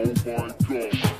Oh my god.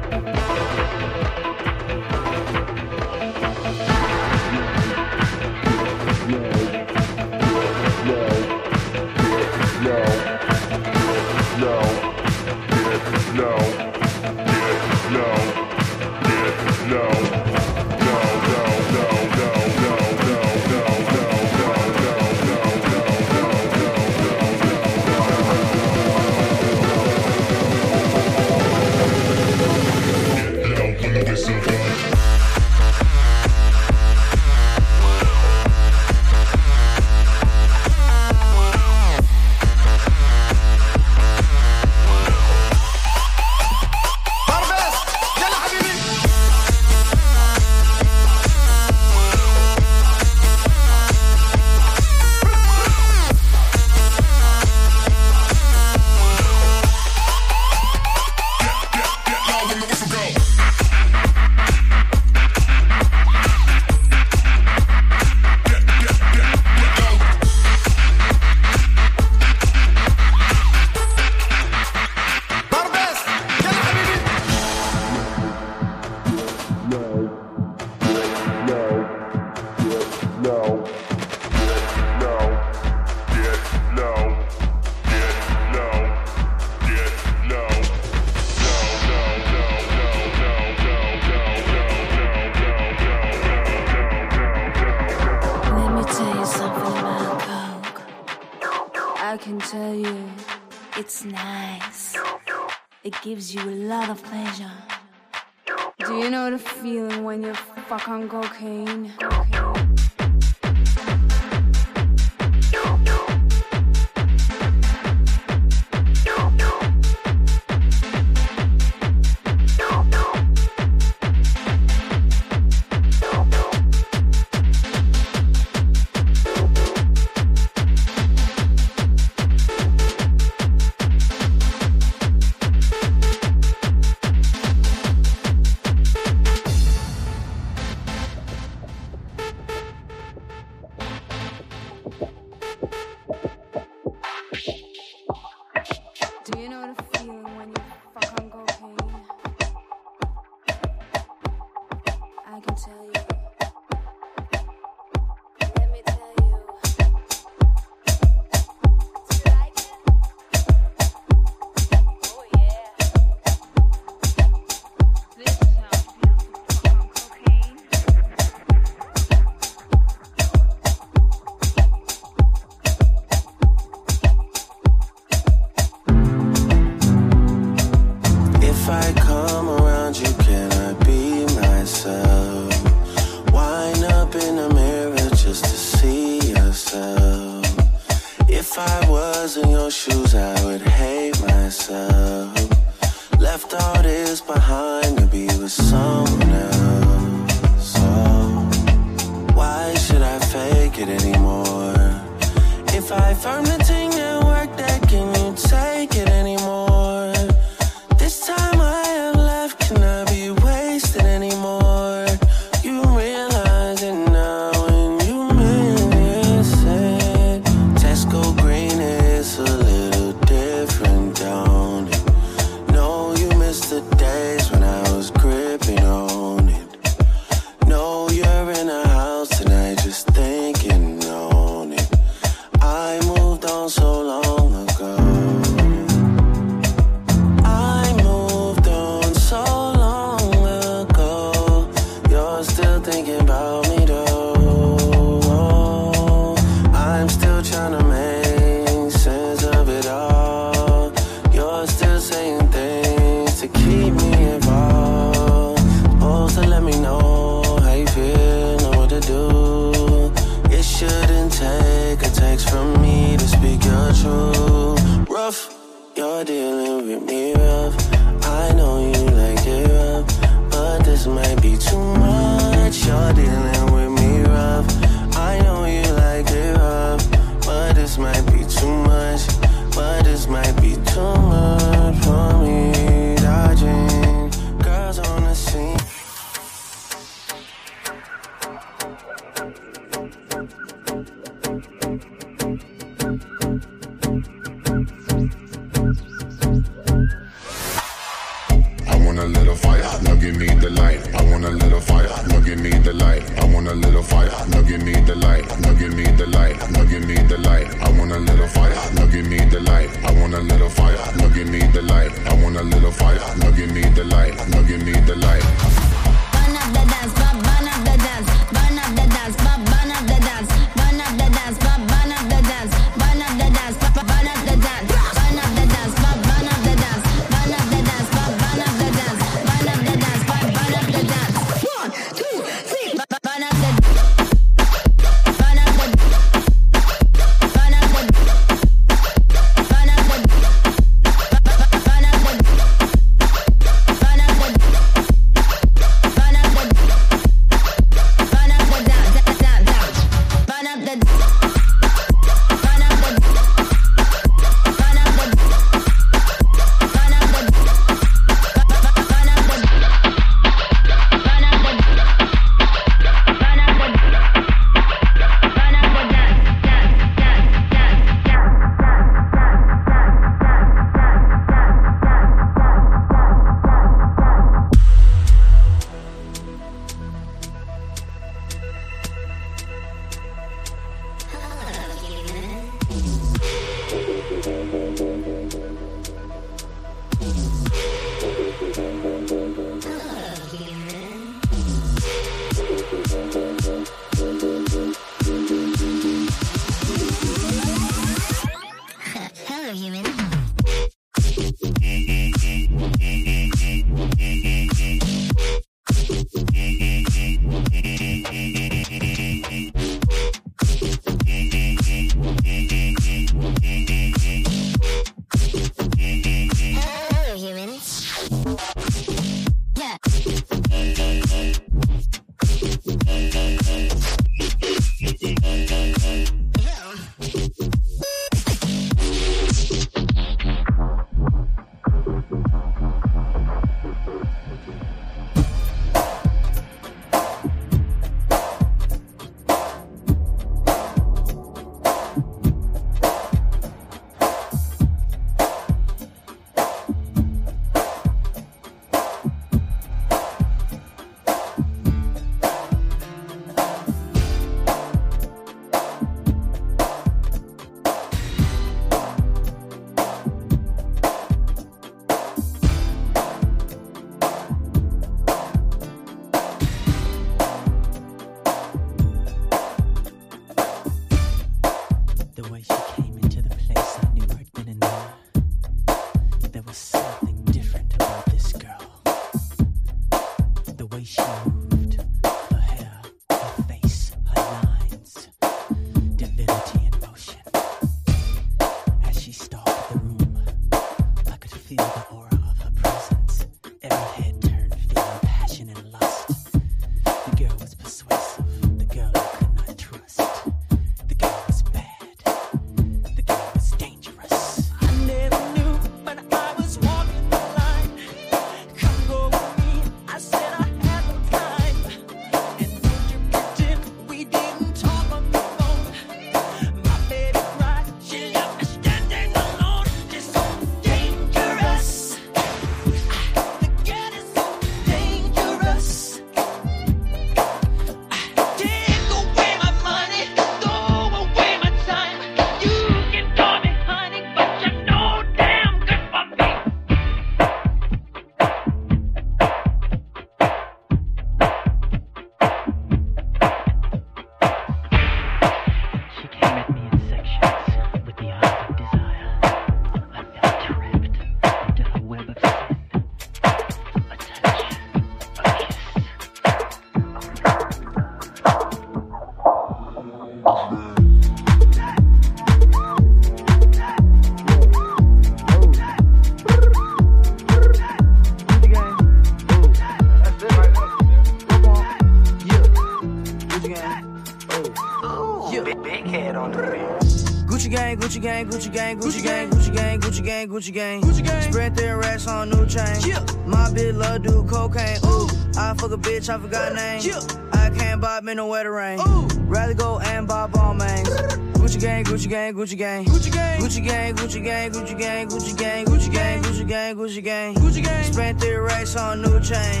Gucci gang, Gucci gang, Gucci gang, Gucci gang, Gucci gang. Gucci gang. Spread their racks on new chain. Yeah. My bitch love do cocaine. Ooh. I fuck a bitch, I forgot name. Yeah. I can't buy me no wetter rain. Ooh. Rather go and buy Balmains. Gucci gang, Gucci gang, Gucci gang. Gucci gang, Gucci gang, Gucci gang, Gucci gang, Gucci gang, Gucci gang, Gucci gang, Gucci gang. Gucci gang. Spent their racks on new chain.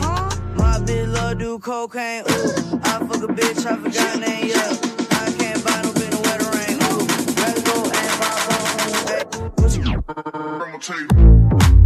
My bitch love do cocaine. Ooh. I fuck a bitch, I forgot name. Yeah. I'm a take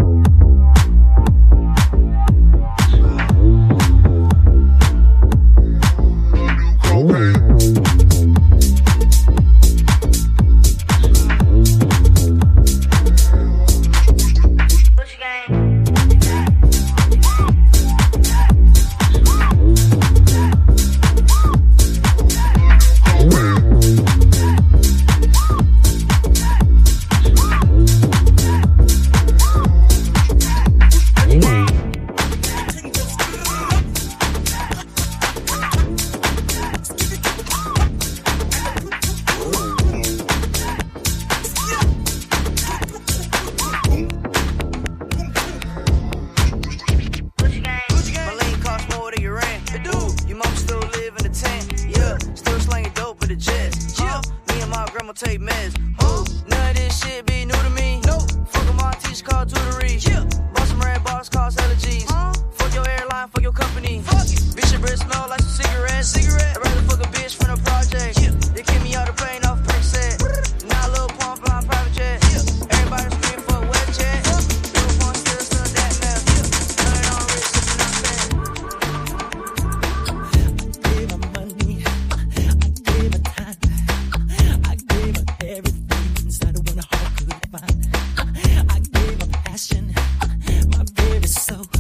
so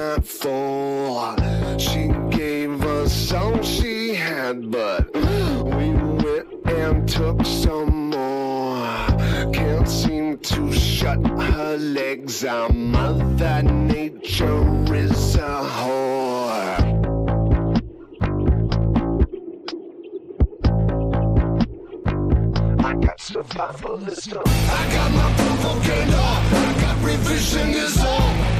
not full. She gave us all she had, but we went and took some more. Can't seem to shut her legs. Our mother nature is a whore. survivalism. I got my provocator, I got revisionism.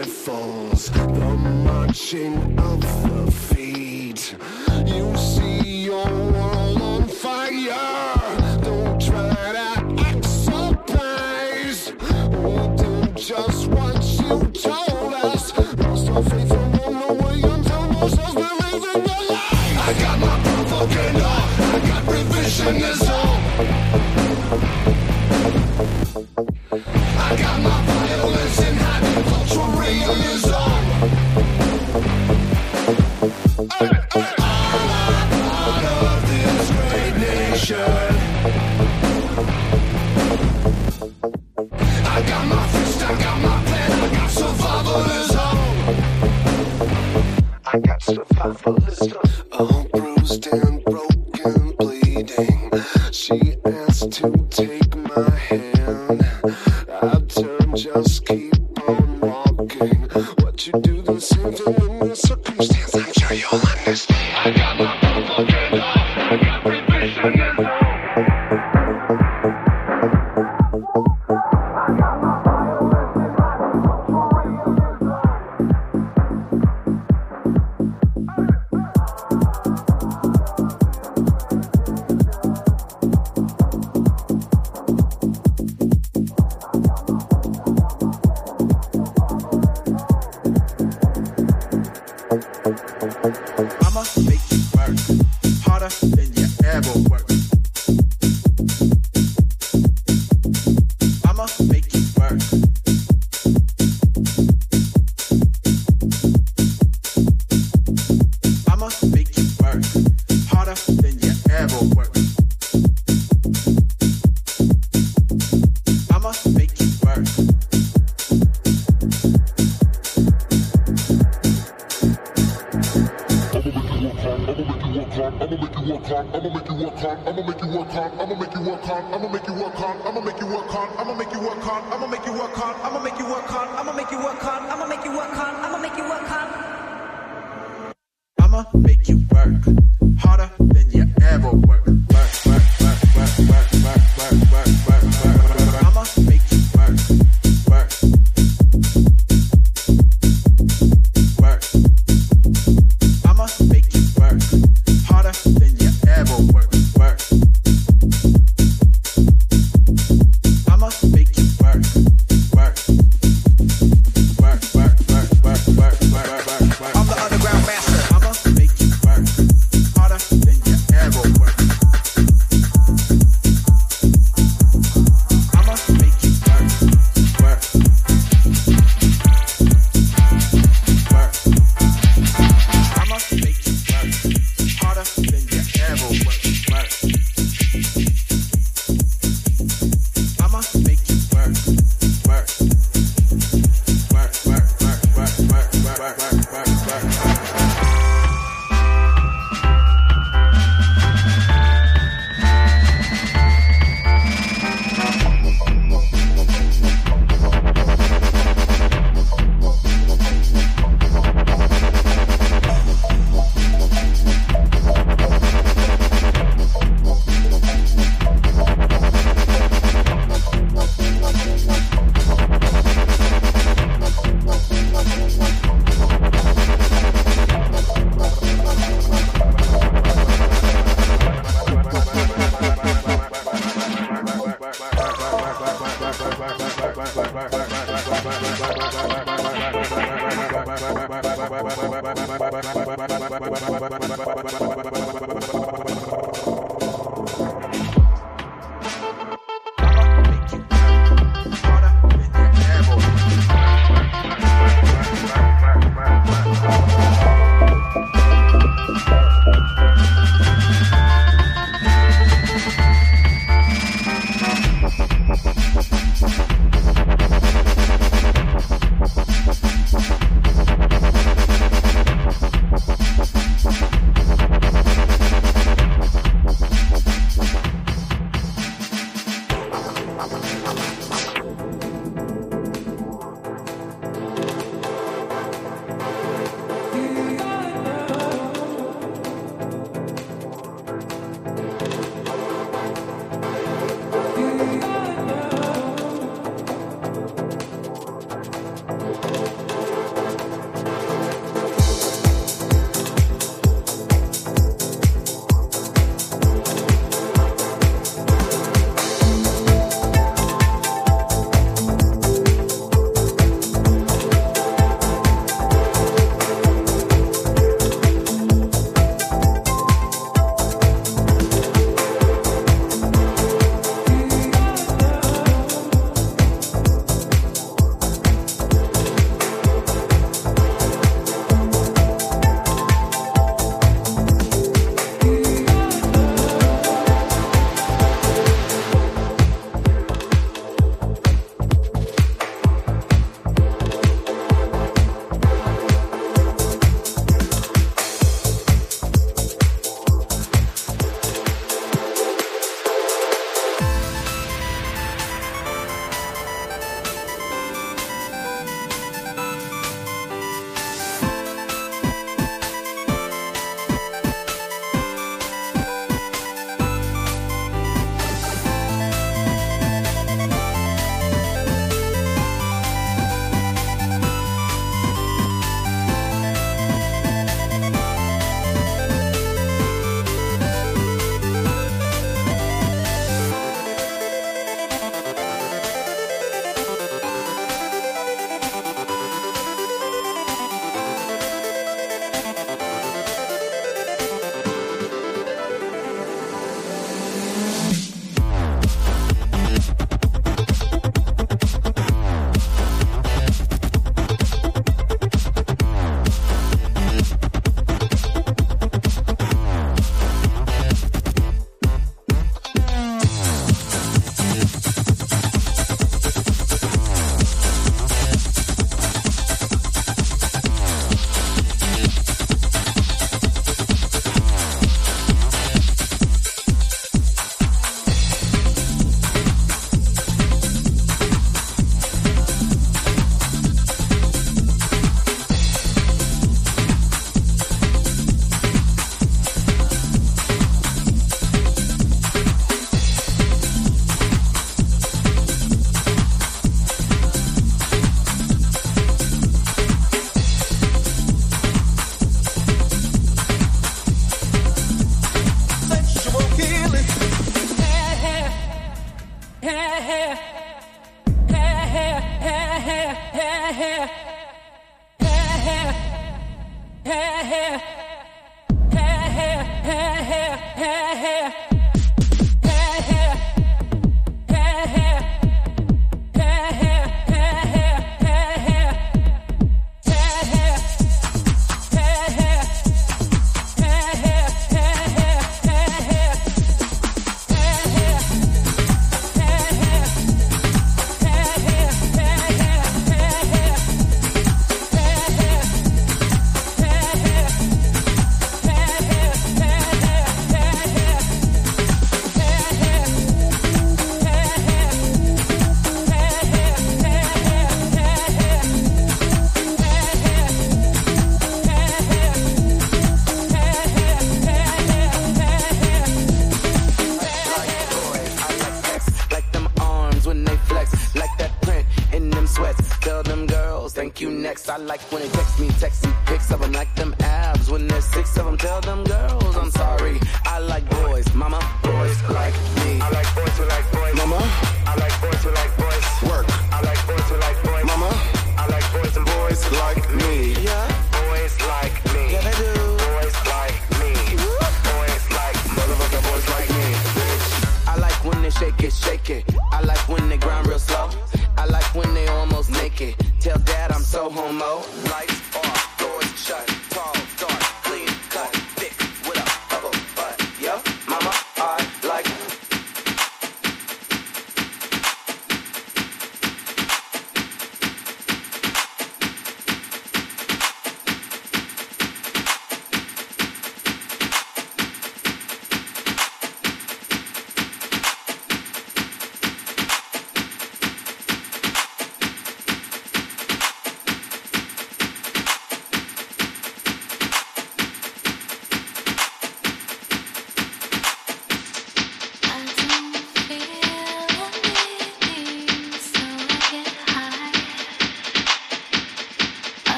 it the marching of the feet. You see your world on fire. Don't try to act surprised. We'll do just what you told us. Lost our faith and won't know where you tell ourselves we're raising the lie. I got my provocator. I got revisionism. Got survivalist, I got stuff. A whole bruised down.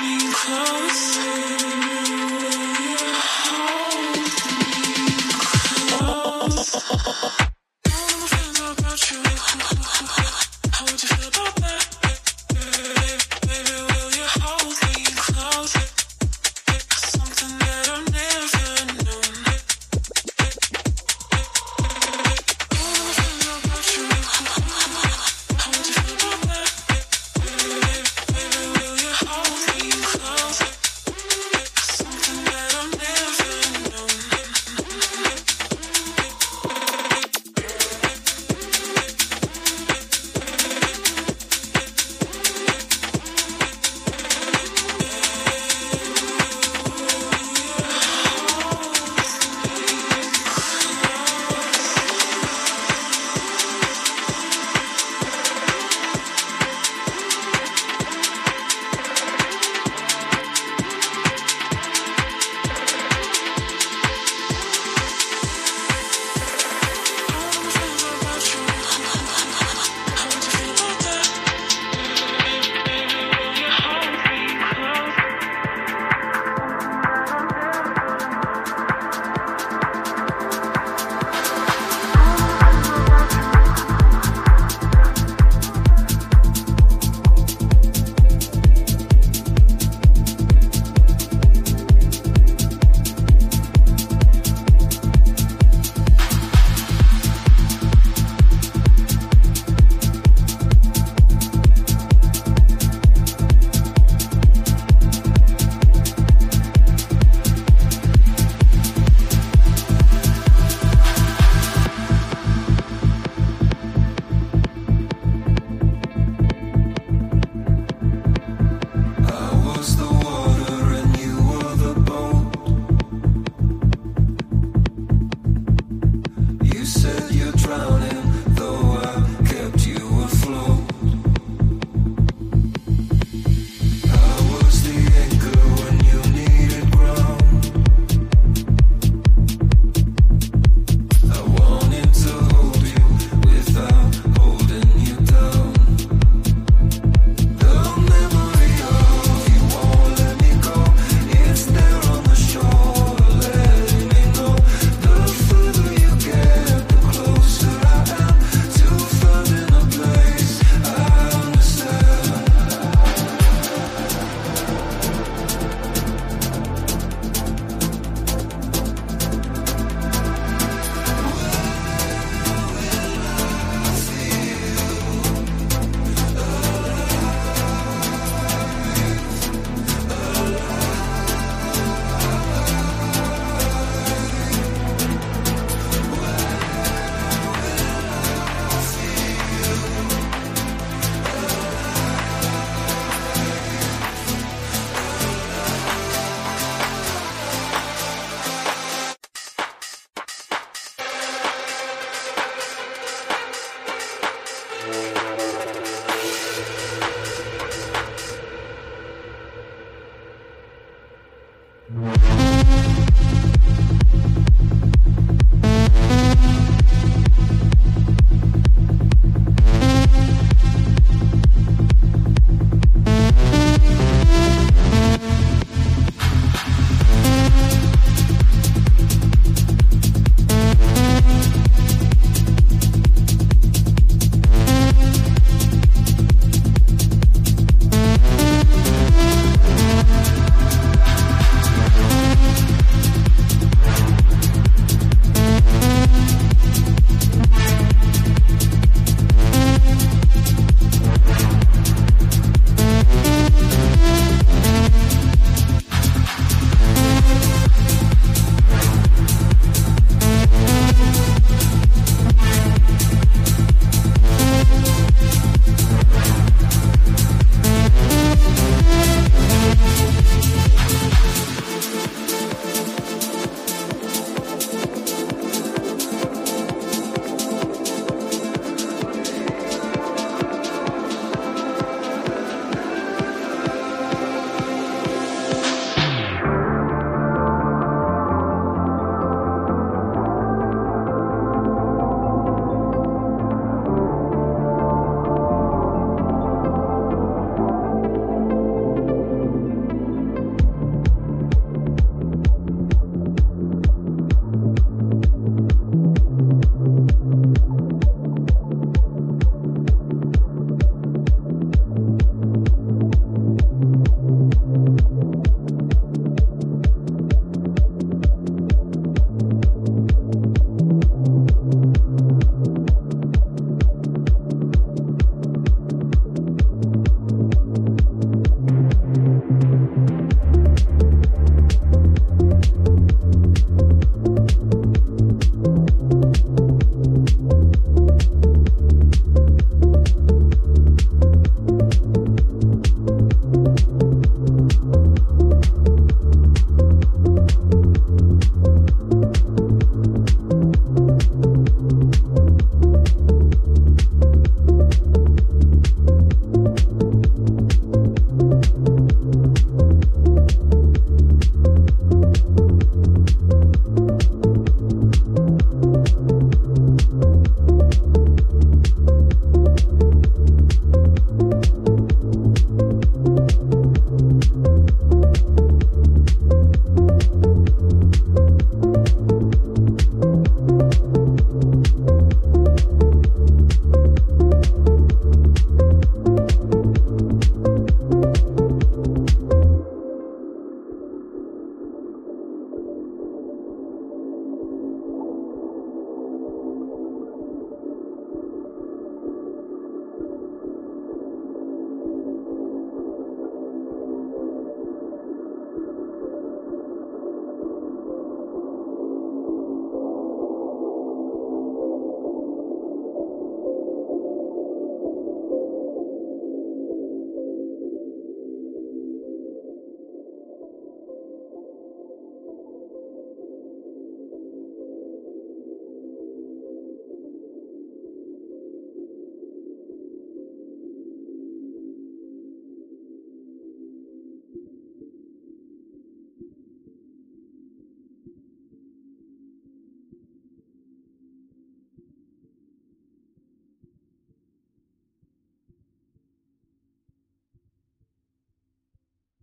Me close?